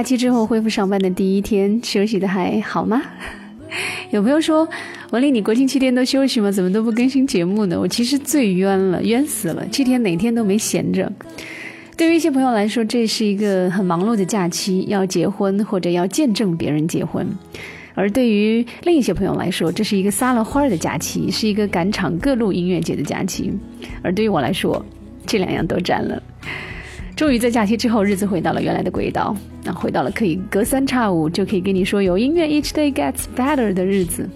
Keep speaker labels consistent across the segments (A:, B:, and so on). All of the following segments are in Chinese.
A: 假期之后恢复上班的第一天，休息的还好吗？有朋友说，文丽，你国庆七天都休息吗？怎么都不更新节目呢？我其实最冤了，冤死了，七天哪天都没闲着。对于一些朋友来说，这是一个很忙碌的假期，要结婚或者要见证别人结婚；而对于另一些朋友来说，这是一个撒了欢儿的假期，是一个赶场各路音乐节的假期。而对于我来说，这两样都占了。终于在假期之后，日子回到了原来的轨道，那回到了可以隔三差五就可以跟你说有音乐，each day gets better 的日子。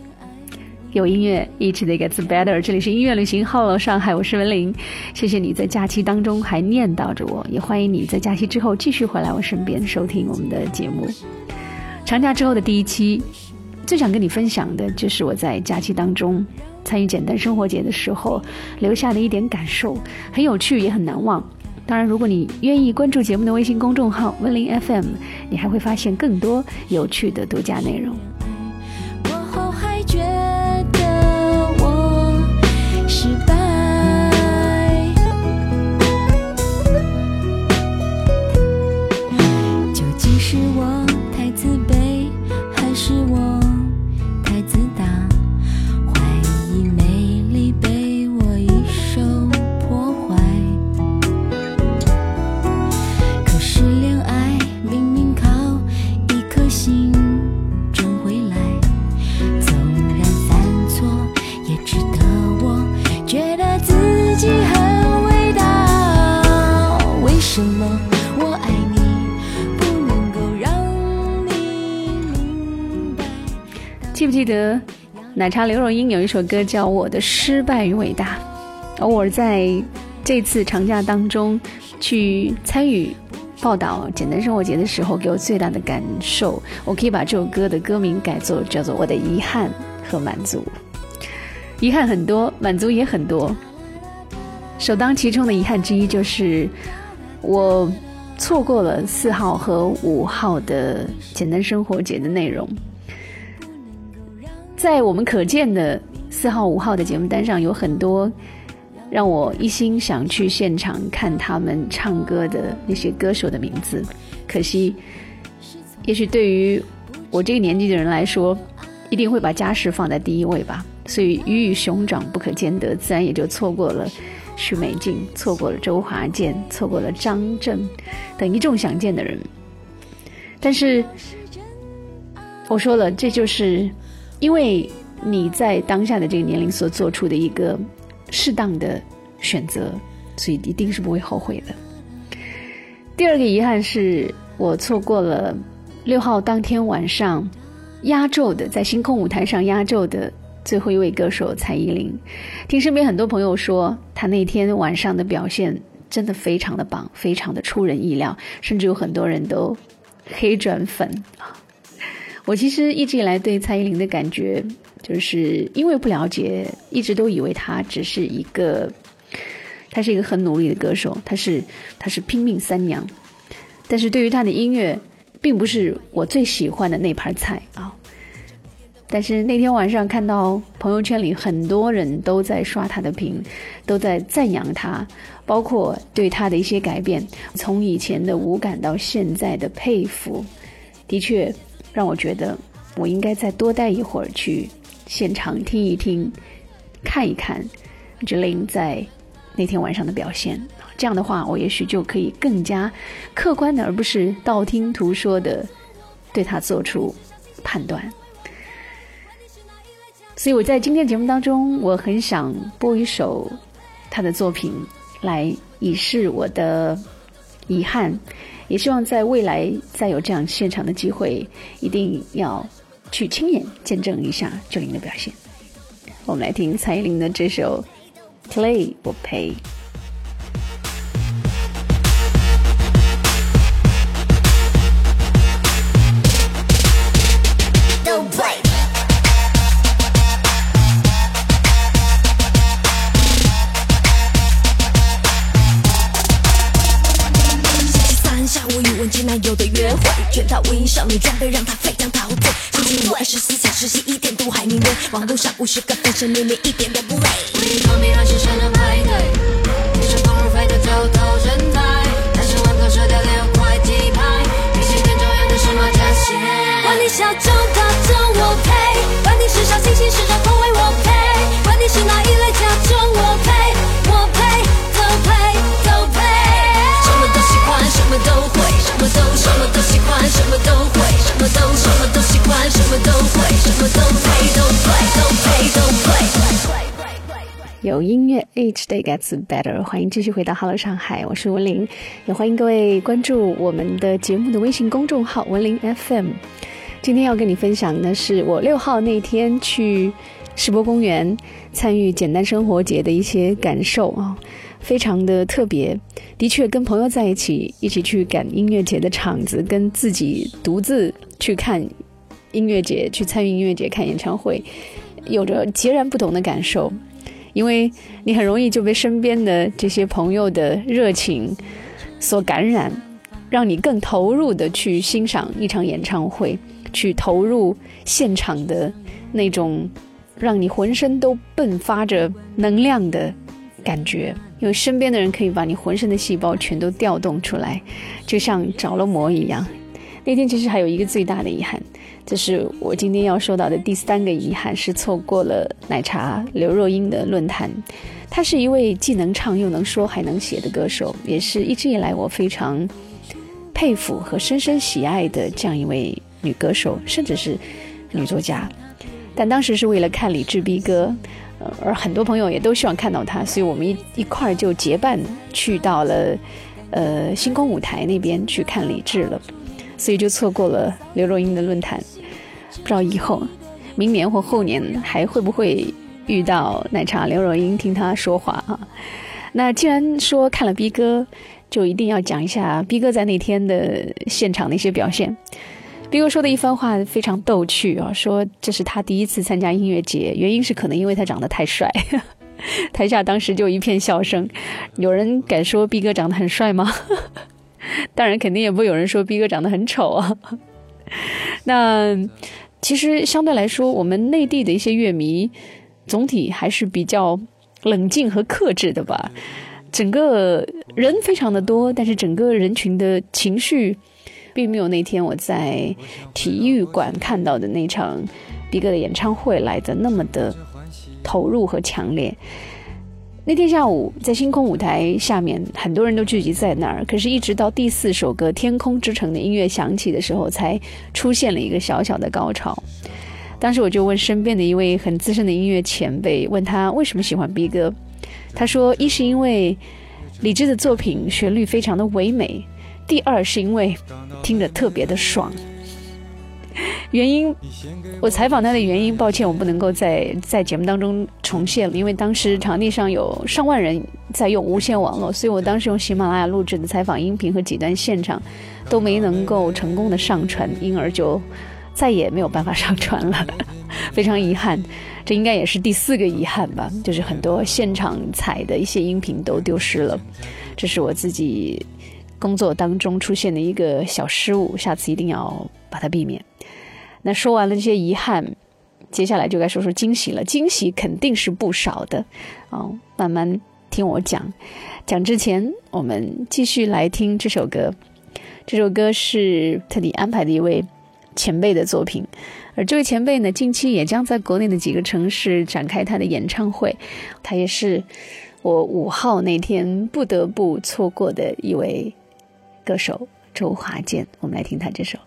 A: 有音乐，each day gets better。这里是音乐旅行号上海，我是文玲。谢谢你在假期当中还念叨着我，也欢迎你在假期之后继续回来我身边收听我们的节目。长假之后的第一期，最想跟你分享的就是我在假期当中参与简单生活节的时候留下的一点感受，很有趣，也很难忘。当然，如果你愿意关注节目的微信公众号“温林 FM”，你还会发现更多有趣的独家内容。记得奶茶刘若英有一首歌叫《我的失败与伟大》？偶尔在这次长假当中去参与报道简单生活节的时候，给我最大的感受，我可以把这首歌的歌名改作叫做《我的遗憾和满足》。遗憾很多，满足也很多。首当其冲的遗憾之一就是我错过了四号和五号的简单生活节的内容。在我们可见的四号、五号的节目单上，有很多让我一心想去现场看他们唱歌的那些歌手的名字。可惜，也许对于我这个年纪的人来说，一定会把家世放在第一位吧。所以鱼与熊掌不可兼得，自然也就错过了许美静，错过了周华健，错过了张震等一众想见的人。但是，我说了，这就是。因为你在当下的这个年龄所做出的一个适当的选择，所以一定是不会后悔的。第二个遗憾是我错过了六号当天晚上压轴的，在星空舞台上压轴的最后一位歌手蔡依林。听身边很多朋友说，她那天晚上的表现真的非常的棒，非常的出人意料，甚至有很多人都黑转粉啊。我其实一直以来对蔡依林的感觉，就是因为不了解，一直都以为她只是一个，她是一个很努力的歌手，她是她是拼命三娘，但是对于她的音乐，并不是我最喜欢的那盘菜啊。但是那天晚上看到朋友圈里很多人都在刷她的屏，都在赞扬她，包括对她的一些改变，从以前的无感到现在的佩服，的确。让我觉得，我应该再多待一会儿，去现场听一听，看一看志玲在那天晚上的表现。这样的话，我也许就可以更加客观的，而不是道听途说的对她做出判断。所以我在今天节目当中，我很想播一首她的作品，来以示我的遗憾。也希望在未来再有这样现场的机会，一定要去亲眼见证一下九零的表现。我们来听蔡依林的这首《Play
B: 我陪》。少女装备让她非常陶醉，心情二十四小时心一点都还明锐，网络上五十个分身明明一点有音乐
A: ，each day gets better。欢迎继续回到 Hello 上海，我是文林，也欢迎各位关注我们的节目的微信公众号文林 FM。今天要跟你分享的是我六号那天去世博公园参与简单生活节的一些感受啊，非常的特别。的确，跟朋友在一起一起去赶音乐节的场子，跟自己独自去看音乐节、去参与音乐节看演唱会，有着截然不同的感受。因为你很容易就被身边的这些朋友的热情所感染，让你更投入的去欣赏一场演唱会，去投入现场的那种让你浑身都迸发着能量的感觉。因为身边的人可以把你浑身的细胞全都调动出来，就像着了魔一样。那天其实还有一个最大的遗憾。这是我今天要说到的第三个遗憾，是错过了奶茶刘若英的论坛。她是一位既能唱又能说还能写的歌手，也是一直以来我非常佩服和深深喜爱的这样一位女歌手，甚至是女作家。但当时是为了看李志逼哥，而很多朋友也都希望看到她，所以我们一一块儿就结伴去到了呃星空舞台那边去看李志了，所以就错过了刘若英的论坛。不知道以后，明年或后年还会不会遇到奶茶刘若英听她说话啊？那既然说看了 B 哥，就一定要讲一下 B 哥在那天的现场的一些表现。B 哥说的一番话非常逗趣啊，说这是他第一次参加音乐节，原因是可能因为他长得太帅。台下当时就一片笑声。有人敢说 B 哥长得很帅吗？当然，肯定也不会有人说 B 哥长得很丑啊。那。其实相对来说，我们内地的一些乐迷总体还是比较冷静和克制的吧。整个人非常的多，但是整个人群的情绪并没有那天我在体育馆看到的那场 B 哥的演唱会来的那么的投入和强烈。那天下午，在星空舞台下面，很多人都聚集在那儿。可是，一直到第四首歌《天空之城》的音乐响起的时候，才出现了一个小小的高潮。当时，我就问身边的一位很资深的音乐前辈，问他为什么喜欢 B 哥。他说：一是因为李志的作品旋律非常的唯美；第二是因为听着特别的爽。原因，我采访他的原因，抱歉，我不能够在在节目当中重现了，因为当时场地上有上万人在用无线网络，所以我当时用喜马拉雅录制的采访音频和几段现场都没能够成功的上传，因而就再也没有办法上传了，非常遗憾。这应该也是第四个遗憾吧，就是很多现场采的一些音频都丢失了，这是我自己工作当中出现的一个小失误，下次一定要把它避免。那说完了这些遗憾，接下来就该说说惊喜了。惊喜肯定是不少的，哦，慢慢听我讲。讲之前，我们继续来听这首歌。这首歌是特地安排的一位前辈的作品，而这位前辈呢，近期也将在国内的几个城市展开他的演唱会。他也是我五号那天不得不错过的一位歌手周华健。我们来听他这首《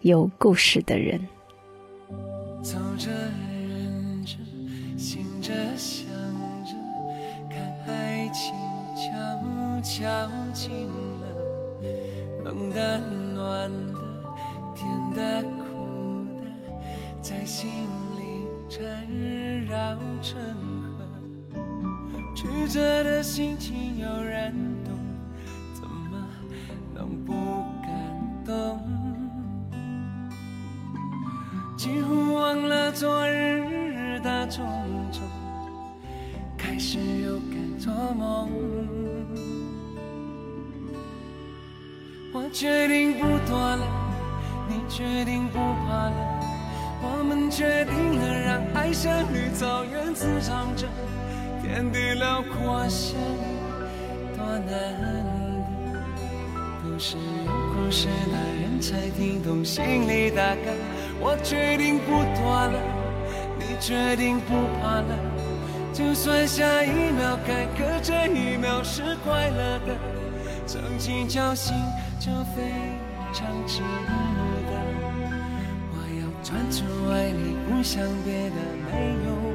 A: 有故事的人》。
C: 走着，忍着，醒着，想着，看爱情悄悄近了，冷的、暖的，甜的、苦的，在心里缠绕成河。曲折的心情有人懂，怎么能不感动？几乎忘了昨日的种种，开始又该做梦。我决定不躲了，你决定不怕了，我们决定了让爱像绿草原滋长着，天地辽阔，想你多难得，都是有故事的人才听懂心里的歌。我决定不躲了，你决定不怕了。就算下一秒坎坷这一秒是快乐的，曾经侥幸就非常值得。我要专注爱你，不想别的，没有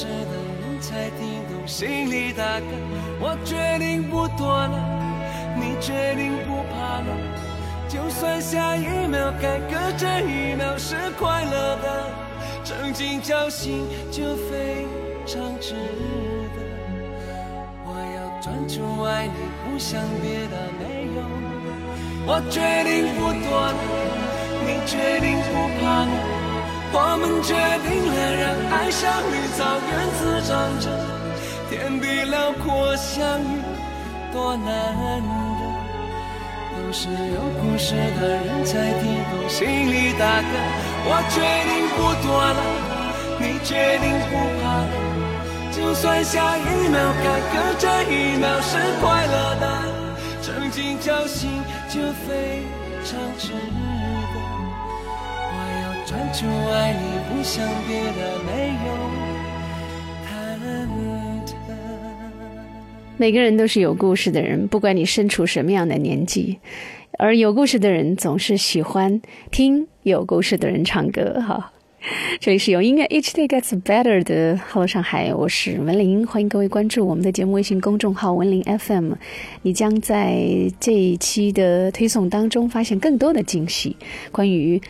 C: 故事的人才听懂心里大概。我决定不躲了，你决定不怕了，就算下一秒改革这一秒是快乐的。曾经侥幸就非常值得。我要专注爱你，不想别的没有。我决定不躲了，你决定不怕了。我们决定了，让爱像绿草原滋长着，天地辽阔相遇多难得。都是有故事的人才听懂心里大概。我决定不躲了，你决定不怕了，就算下一秒坎坷这一秒是快乐的，曾经侥幸就非常值得。专注爱你，不想别的没有忐忑。
A: 每个人都是有故事的人，不管你身处什么样的年纪。而有故事的人总是喜欢听有故事的人唱歌，哈。这里是有音乐，Each day gets better 的 Hello 上海，我是文玲，欢迎各位关注我们的节目微信公众号文玲 FM。你将在这一期的推送当中发现更多的惊喜，关于。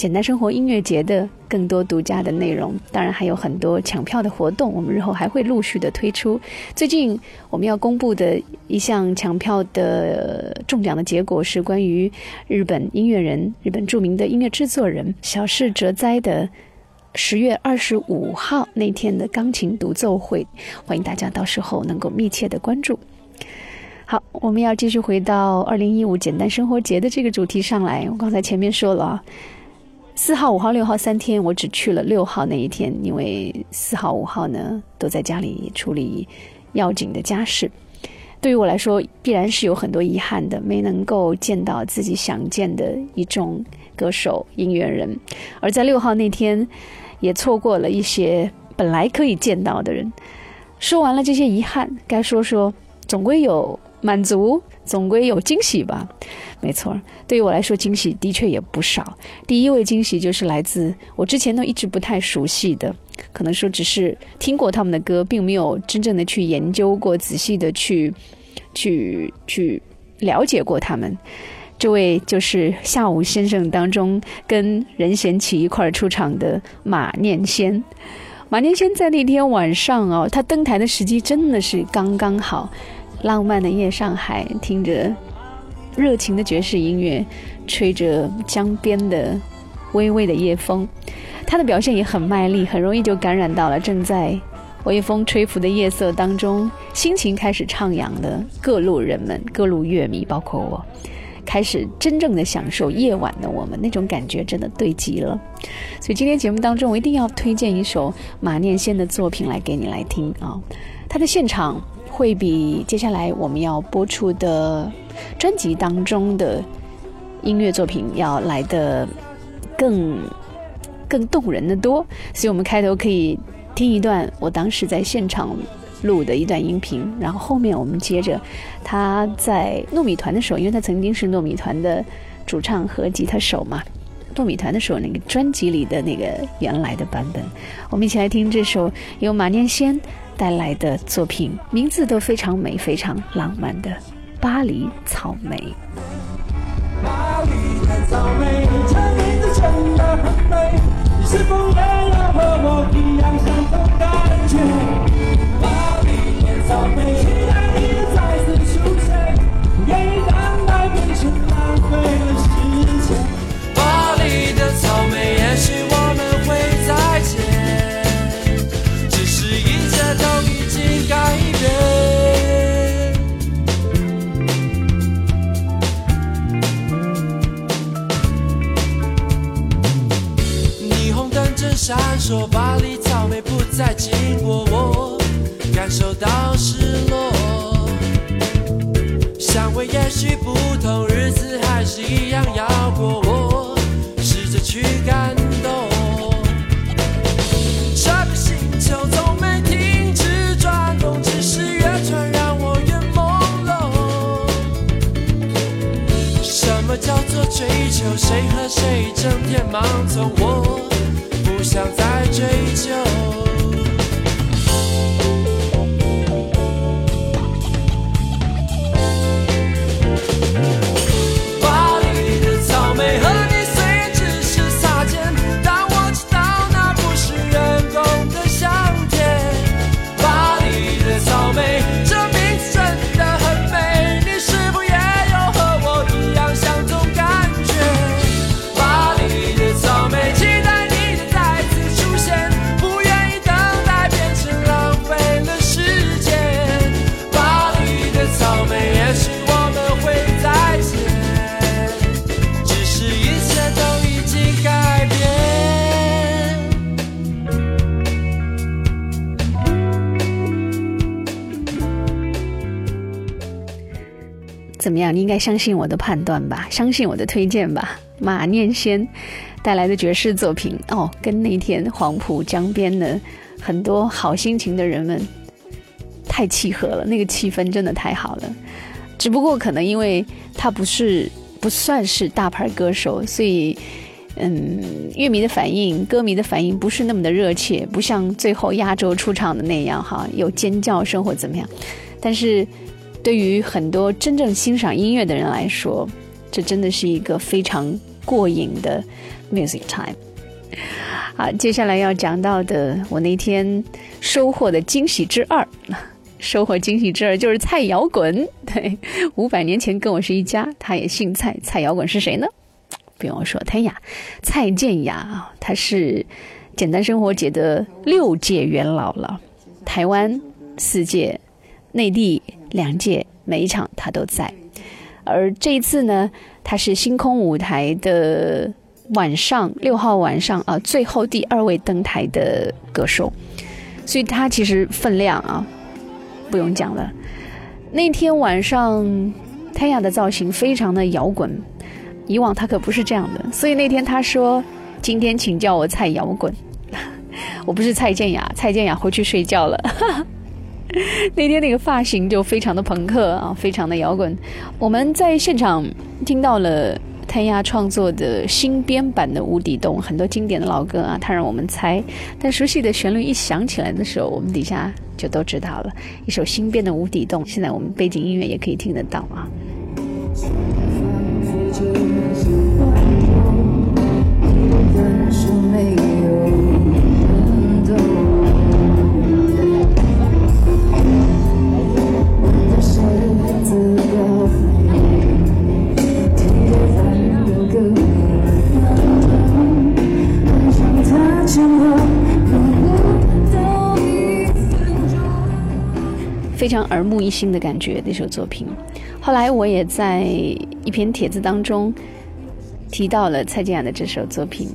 A: 简单生活音乐节的更多独家的内容，当然还有很多抢票的活动，我们日后还会陆续的推出。最近我们要公布的一项抢票的中奖的结果是关于日本音乐人、日本著名的音乐制作人小室哲哉的十月二十五号那天的钢琴独奏会，欢迎大家到时候能够密切的关注。好，我们要继续回到二零一五简单生活节的这个主题上来。我刚才前面说了。四号、五号、六号三天，我只去了六号那一天，因为四号、五号呢都在家里处理要紧的家事。对于我来说，必然是有很多遗憾的，没能够见到自己想见的一众歌手、音乐人。而在六号那天，也错过了一些本来可以见到的人。说完了这些遗憾，该说说，总归有满足，总归有惊喜吧。没错，对于我来说，惊喜的确也不少。第一位惊喜就是来自我之前都一直不太熟悉的，可能说只是听过他们的歌，并没有真正的去研究过、仔细的去、去、去了解过他们。这位就是下午先生当中跟任贤齐一块儿出场的马念先。马念先在那天晚上哦，他登台的时机真的是刚刚好，浪漫的夜上海，听着。热情的爵士音乐，吹着江边的微微的夜风，他的表现也很卖力，很容易就感染到了正在微风吹拂的夜色当中，心情开始徜徉的各路人们、各路乐迷，包括我，开始真正的享受夜晚的我们，那种感觉真的对极了。所以今天节目当中，我一定要推荐一首马念先的作品来给你来听啊，他的现场。会比接下来我们要播出的专辑当中的音乐作品要来的更更动人的多，所以我们开头可以听一段我当时在现场录的一段音频，然后后面我们接着他在糯米团的时候，因为他曾经是糯米团的主唱和吉他手嘛，糯米团的时候那个专辑里的那个原来的版本，我们一起来听这首由马念先。带来的作品名字都非常美、非常浪漫的《巴黎草莓》。
D: 巴黎的草莓，这名字真的很美，你是否也有和我一样相同感觉？巴黎的草莓，期待你再次出现，不愿意让爱变成浪费了时间。
C: 巴黎的草莓，也许
D: 说巴黎草莓不再经过我，感受到失落。香味也许不同，日子还是一样要过我，试着去感动。这个星球从没停止转动，只是越转让我越朦胧。什么叫做追求？谁和谁整天忙从？我不想再追究。
A: 怎么样？你应该相信我的判断吧，相信我的推荐吧。马念先带来的爵士作品哦，跟那天黄浦江边的很多好心情的人们太契合了，那个气氛真的太好了。只不过可能因为他不是不算是大牌歌手，所以嗯，乐迷的反应、歌迷的反应不是那么的热切，不像最后压轴出场的那样哈，有尖叫声或怎么样。但是对于很多真正欣赏音乐的人来说，这真的是一个非常过瘾的 music time。好，接下来要讲到的，我那天收获的惊喜之二，收获惊喜之二就是蔡摇滚。对，五百年前跟我是一家，他也姓蔡。蔡摇滚是谁呢？不用我说，他呀，蔡健雅啊，她是简单生活节的六届元老了，台湾四届，内地两届，每一场他都在。而这一次呢，他是星空舞台的晚上六号晚上啊，最后第二位登台的歌手，所以他其实分量啊，不用讲了。那天晚上，泰雅的造型非常的摇滚，以往他可不是这样的，所以那天他说：“今天请叫我蔡摇滚。” 我不是蔡健雅，蔡健雅回去睡觉了。那天那个发型就非常的朋克啊，非常的摇滚。我们在现场听到了泰亚创作的新编版的《无底洞》，很多经典的老歌啊，他让我们猜。但熟悉的旋律一响起来的时候，我们底下就都知道了，一首新编的《无底洞》。现在我们背景音乐也可以听得到啊。非常耳目一新的感觉，那首作品。后来我也在一篇帖子当中提到了蔡健雅的这首作品。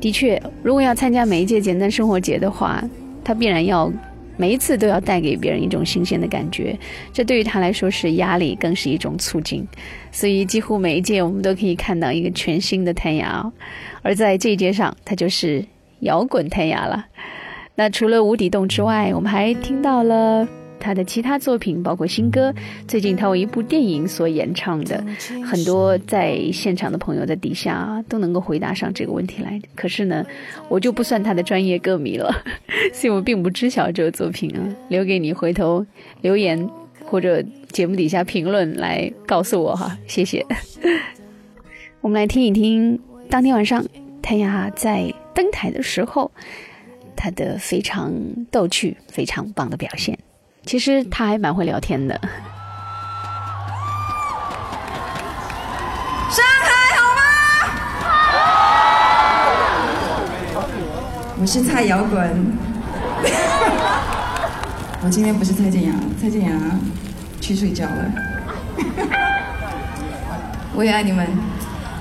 A: 的确，如果要参加每一届简单生活节的话，他必然要每一次都要带给别人一种新鲜的感觉。这对于他来说是压力，更是一种促进。所以几乎每一届我们都可以看到一个全新的太阳。而在这一届上，他就是摇滚太阳了。那除了无底洞之外，我们还听到了。他的其他作品包括新歌，最近他为一部电影所演唱的，很多在现场的朋友在底下都能够回答上这个问题来。可是呢，我就不算他的专业歌迷了，所以我并不知晓这个作品啊。留给你回头留言或者节目底下评论来告诉我哈，谢谢。我们来听一听当天晚上谭雅在登台的时候，他的非常逗趣、非常棒的表现。其实他还蛮会聊天的。
E: 上海好吗？我是蔡摇滚。我今天不是蔡健雅，蔡健雅去睡觉了。我也爱你们。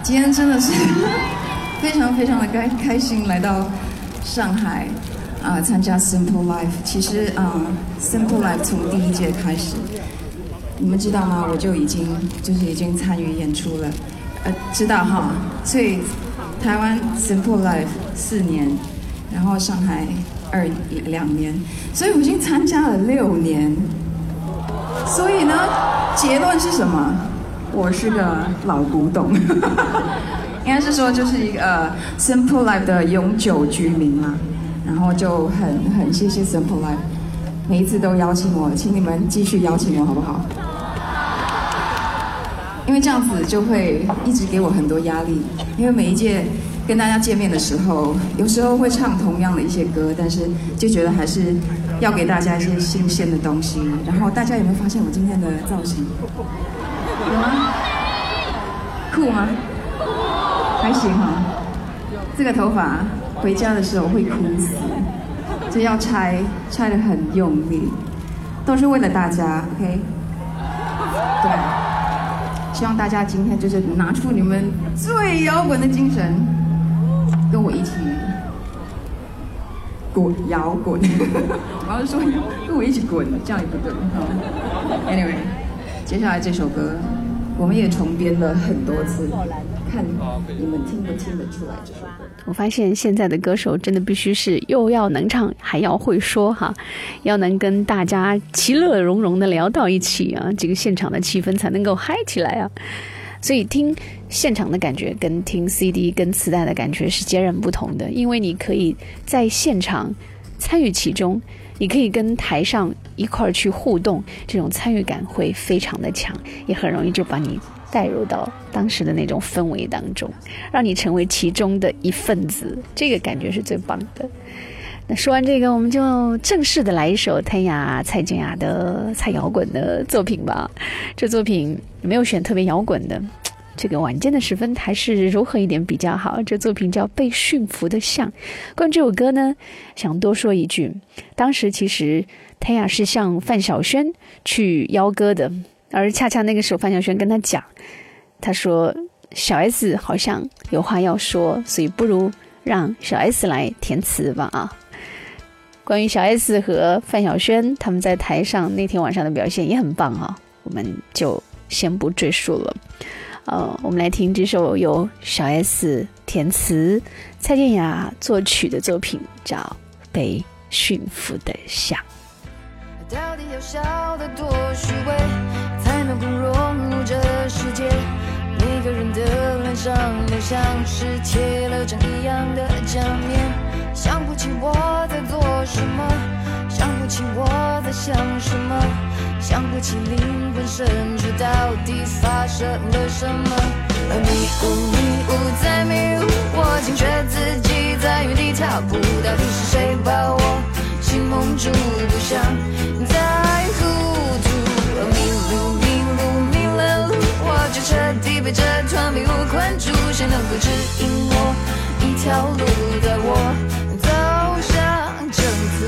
E: 今天真的是 非常非常的开开心来到上海啊、参加 Simple Life。其实啊、Simple Life 从第一届开始，你们知道吗？我就已经就是已经参与演出了，呃，知道哈。所以台湾 Simple Life 四年，然后上海二两年，所以我已经参加了六年。所以呢，结论是什么？我是个老古董，应该是说就是一个、Simple Life 的永久居民嘛。然后就很很谢谢 Simple Life，每一次都邀请我，请你们继续邀请我好不好？因为这样子就会一直给我很多压力，因为每一届跟大家见面的时候，有时候会唱同样的一些歌，但是就觉得还是要给大家一些新鲜的东西。然后大家有没有发现我今天的造型？有吗？酷吗？还行哈。这个头发回家的时候会哭死，就要拆，拆得很用力，都是为了大家，OK？对。希望大家今天就是拿出你们最摇滚的精神，跟我一起滚摇滚。我要是说跟我一起滚，这样也不对。好，Anyway，接下来这首歌我们也重编了很多次，看你们听不听得出来这首歌。
A: 我发现现在的歌手真的必须是又要能唱，还要会说哈，要能跟大家其乐融融的聊到一起啊，这个现场的气氛才能够嗨起来啊。所以听现场的感觉跟听 CD 跟磁带的感觉是截然不同的，因为你可以在现场参与其中，你可以跟台上一块儿去互动，这种参与感会非常的强，也很容易就把你带入到当时的那种氛围当中，让你成为其中的一份子，这个感觉是最棒的。那说完这个，我们就正式的来一首谭雅蔡健雅的蔡摇滚的作品吧。这作品没有选特别摇滚的，这个晚间的时分还是柔和一点比较好。这作品叫《被驯服的象》。关于这首歌呢，想多说一句，当时其实泰雅是向范晓萱去邀歌的，而恰恰那个时候范晓萱跟他讲，他说小 S 好像有话要说，所以不如让小 S 来填词吧啊。关于小 S 和范晓萱他们在台上那天晚上的表现也很棒啊，我们就先不赘述了。呃，我们来听这首由小 S 填词、蔡健雅作曲的作品，叫《被驯服的象》。
B: 到底要笑得多虚伪，融入这世界？每个人的脸上都像是贴了张一样的假面，想不起我在做什么，想不起我在想什么，想不起灵魂深处到底发生了什么。而迷雾迷雾在迷雾，我惊觉自己在原地踏步，到底是谁把我心蒙住，不想再就彻底被这团迷雾困住，谁能够指引我一条路，带我走向征服？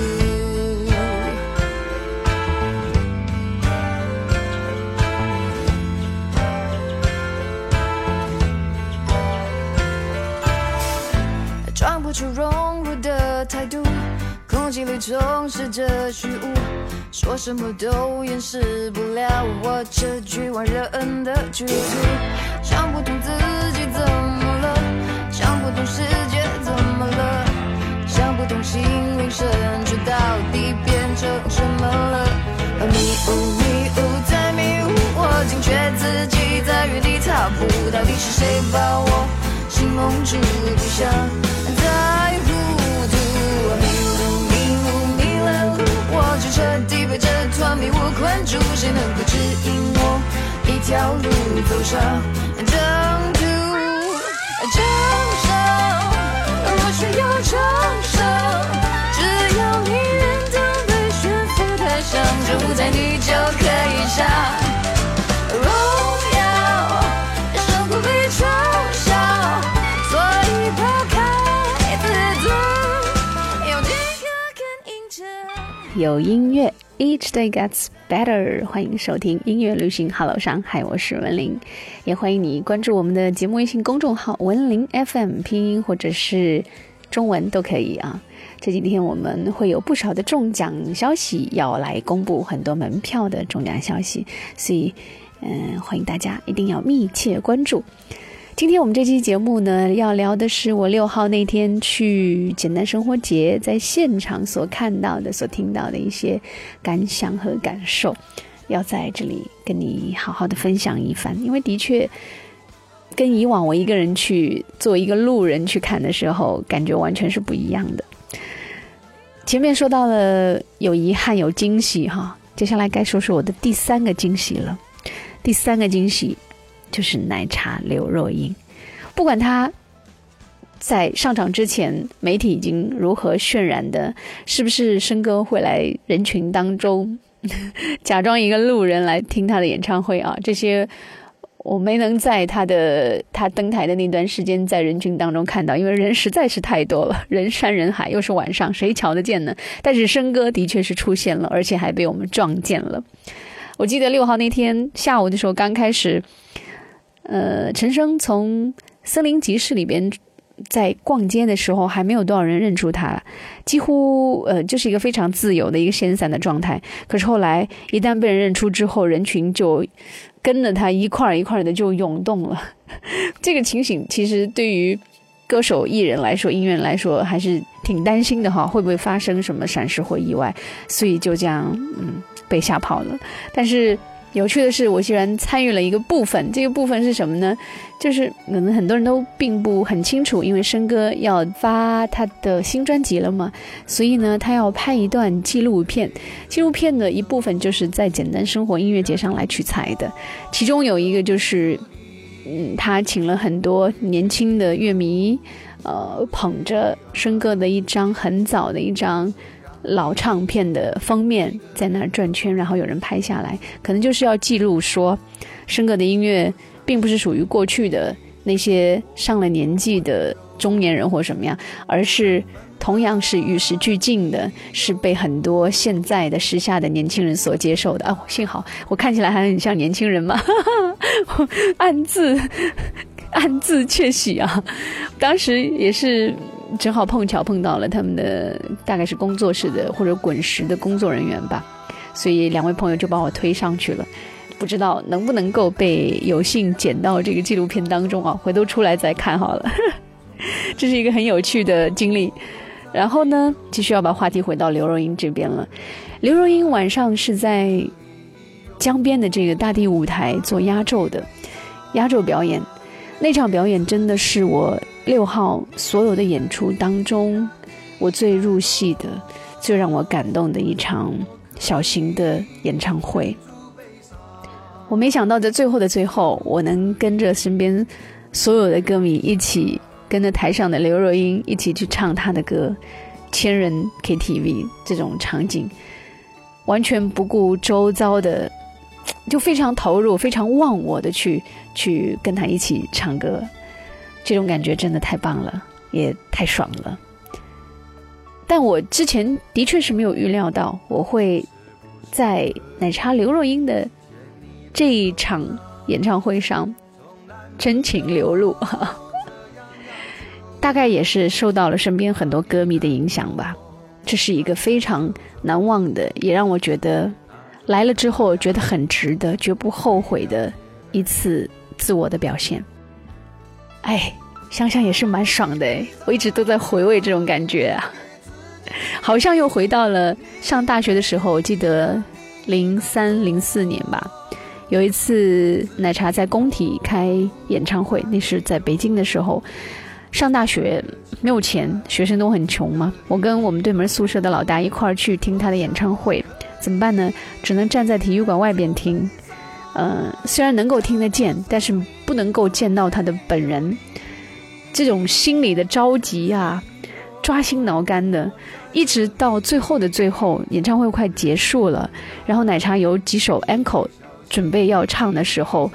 B: 装不出融，空气里充斥着虚无，说什么都掩饰不了我这局外人的局促。想不通自己怎么了，想不通世界怎么了，想不通心灵深处到底变成什么了。迷雾迷雾在迷雾，我惊觉自己在原地踏步，到底是谁把我心蒙住，不想再团迷雾困住，谁能够指引我一条路走上征途？掌声，我需要掌声，只要你认得被驯服的象，就在你就可以上。有
A: 音乐，Each day gets better。欢迎收听音乐旅行，Hello 上海，我是文玲，也欢迎你关注我们的节目微信公众号文林 FM 拼音或者是中文都可以啊。这几天我们会有不少的中奖消息要来公布，很多门票的中奖消息，所以嗯，欢迎大家一定要密切关注。今天我们这期节目呢，要聊的是我六号那天去简单生活节在现场所看到的、所听到的一些感想和感受，要在这里跟你好好的分享一番。因为的确，跟以往我一个人去做一个路人去看的时候，感觉完全是不一样的。前面说到了有遗憾有惊喜哈，接下来该说说我的第三个惊喜了。第三个惊喜就是奶茶刘若英，不管她在上场之前媒体已经如何渲染的，是不是申哥会来人群当中 假装一个路人来听他的演唱会啊？这些。我没能在他的他登台的那段时间在人群当中看到，因为人实在是太多了，人山人海，又是晚上，谁瞧得见呢？但是申哥的确是出现了，而且还被我们撞见了。我记得六号那天下午的时候，刚开始，呃，陈升从森林集市里边在逛街的时候，还没有多少人认出他，几乎呃就是一个非常自由的一个闲散的状态。可是后来一旦被人认出之后，人群就。跟着他一块儿一块儿的就涌动了，这个情形其实对于歌手艺人来说，音乐人来说还是挺担心的哈，会不会发生什么闪失或意外？所以就这样，嗯，被吓跑了。但是。有趣的是，我居然参与了一个部分。这个部分是什么呢？就是可能很多人都并不很清楚，因为申哥要发他的新专辑了嘛，所以呢，他要拍一段纪录片。纪录片的一部分就是在简单生活音乐节上来取材的，其中有一个就是，嗯，他请了很多年轻的乐迷，呃，捧着申哥的一张很早的一张。老唱片的封面在那儿转圈，然后有人拍下来，可能就是要记录说，申哥的音乐并不是属于过去的那些上了年纪的中年人或什么样，而是同样是与时俱进的，是被很多现在的时下的年轻人所接受的。哦，幸好我看起来还很像年轻人嘛，暗自 暗自窃喜啊！当时也是。正好碰巧碰到了他们的大概是工作室的或者滚石的工作人员吧，所以两位朋友就把我推上去了，不知道能不能够被有幸剪到这个纪录片当中啊？回头出来再看好了，这是一个很有趣的经历。然后呢，继续要把话题回到刘若英这边了。刘若英晚上是在江边的这个大地舞台做压轴的压轴表演，那场表演真的是我。六号所有的演出当中，我最入戏的、最让我感动的一场小型的演唱会。我没想到在最后的最后，我能跟着身边所有的歌迷一起，跟着台上的刘若英一起去唱她的歌，千人 KTV 这种场景，完全不顾周遭的，就非常投入、非常忘我的去去跟他一起唱歌。这种感觉真的太棒了，也太爽了。但我之前的确是没有预料到，我会在奶茶刘若英的这一场演唱会上真情流露。大概也是受到了身边很多歌迷的影响吧。这是一个非常难忘的，也让我觉得来了之后觉得很值得、绝不后悔的一次自我的表现。哎，想想也是蛮爽的哎！我一直都在回味这种感觉啊，好像又回到了上大学的时候。我记得零三零四年吧，有一次奶茶在工体开演唱会，那是在北京的时候。上大学没有钱，学生都很穷嘛。我跟我们对门宿舍的老大一块儿去听他的演唱会，怎么办呢？只能站在体育馆外边听。呃，虽然能够听得见，但是不能够见到他的本人，这种心里的着急啊，抓心挠肝的，一直到最后的最后，演唱会快结束了，然后奶茶有几首 encore 准备要唱的时候，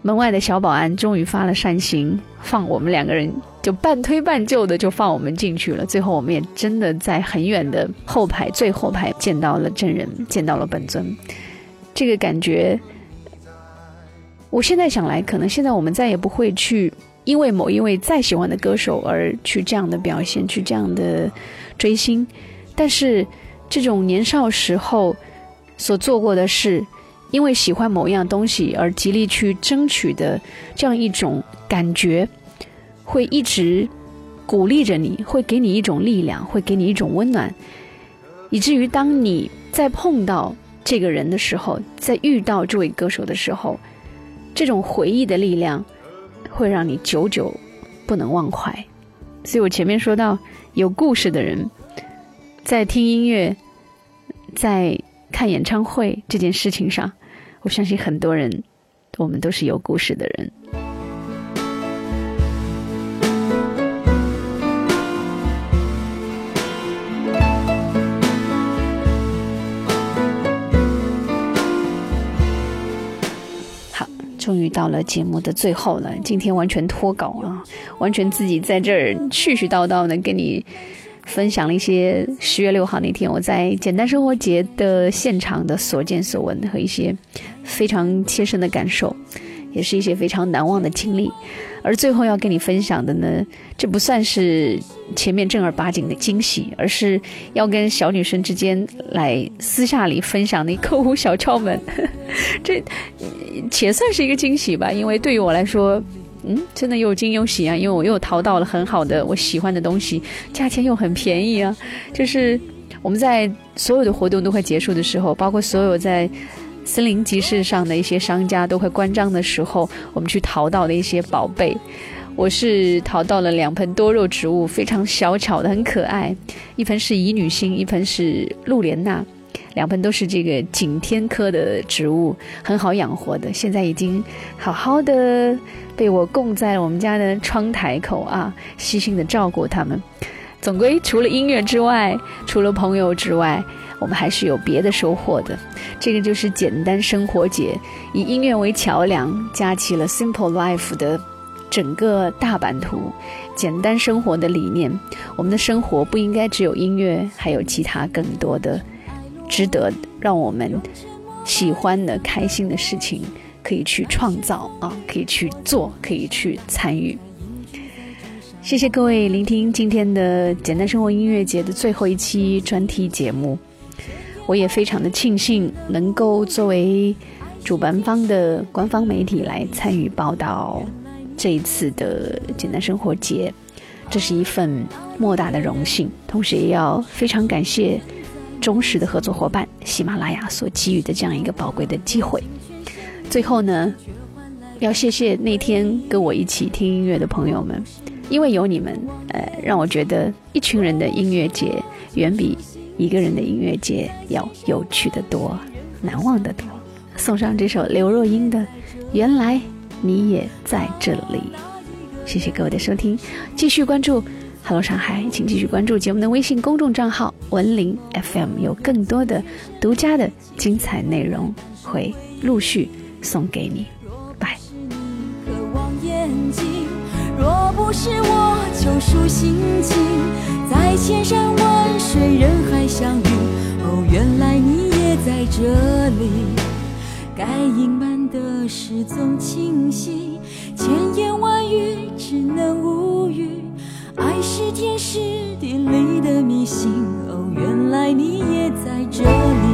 A: 门外的小保安终于发了善心，放我们两个人就半推半就的就放我们进去了。最后我们也真的在很远的后排最后排见到了真人，见到了本尊，这个感觉。我现在想来，可能现在我们再也不会去因为某一位再喜欢的歌手而去这样的表现，去这样的追星，但是这种年少时候所做过的事，因为喜欢某一样东西而极力去争取的这样一种感觉，会一直鼓励着你，会给你一种力量，会给你一种温暖，以至于当你在碰到这个人的时候，在遇到这位歌手的时候，这种回忆的力量。会让你久久不能忘怀，所以我前面说到有故事的人，在听音乐、在看演唱会这件事情上，我相信很多人，我们都是有故事的人。于到了节目的最后了，今天完全脱稿啊，完全自己在这儿絮絮叨叨的跟你分享了一些十月六号那天我在简单生活节的现场的所见所闻和一些非常切身的感受。也是一些非常难忘的经历，而最后要跟你分享的呢，这不算是前面正儿八经的惊喜，而是要跟小女生之间来私下里分享的客户小窍门，这且算是一个惊喜吧。因为对于我来说，嗯，真的又惊又喜啊，因为我又淘到了很好的我喜欢的东西，价钱又很便宜啊。就是我们在所有的活动都快结束的时候，包括所有在。森林集市上的一些商家都会关张的时候，我们去淘到的一些宝贝，我是淘到了两盆多肉植物，非常小巧的，很可爱。一盆是乙女星，一盆是露莲娜，两盆都是这个景天科的植物，很好养活的。现在已经好好的被我供在我们家的窗台口啊，细心的照顾它们。总归除了音乐之外，除了朋友之外。我们还是有别的收获的，这个就是简单生活节，以音乐为桥梁，架起了 Simple Life 的整个大版图，简单生活的理念。我们的生活不应该只有音乐，还有其他更多的值得让我们喜欢的、开心的事情可以去创造啊，可以去做，可以去参与。谢谢各位聆听今天的简单生活音乐节的最后一期专题节目。我也非常的庆幸能够作为主办方的官方媒体来参与报道这一次的简单生活节，这是一份莫大的荣幸。同时，也要非常感谢忠实的合作伙伴喜马拉雅所给予的这样一个宝贵的机会。最后呢，要谢谢那天跟我一起听音乐的朋友们，因为有你们，呃，让我觉得一群人的音乐节远比。一个人的音乐节要有趣的多，难忘的多。送上这首刘若英的《原来你也在这里》，谢谢各位的收听，继续关注 Hello 上海，请继续关注节目的微信公众账号文林 FM，有更多的独家的精彩内容会陆续送给你。若不是我救赎心情，在千山万水人海相遇，哦，原来你也在这里。该隐瞒的事总清晰，千言万语只能无语。爱是天时地利的迷信，哦，原来你也在这里。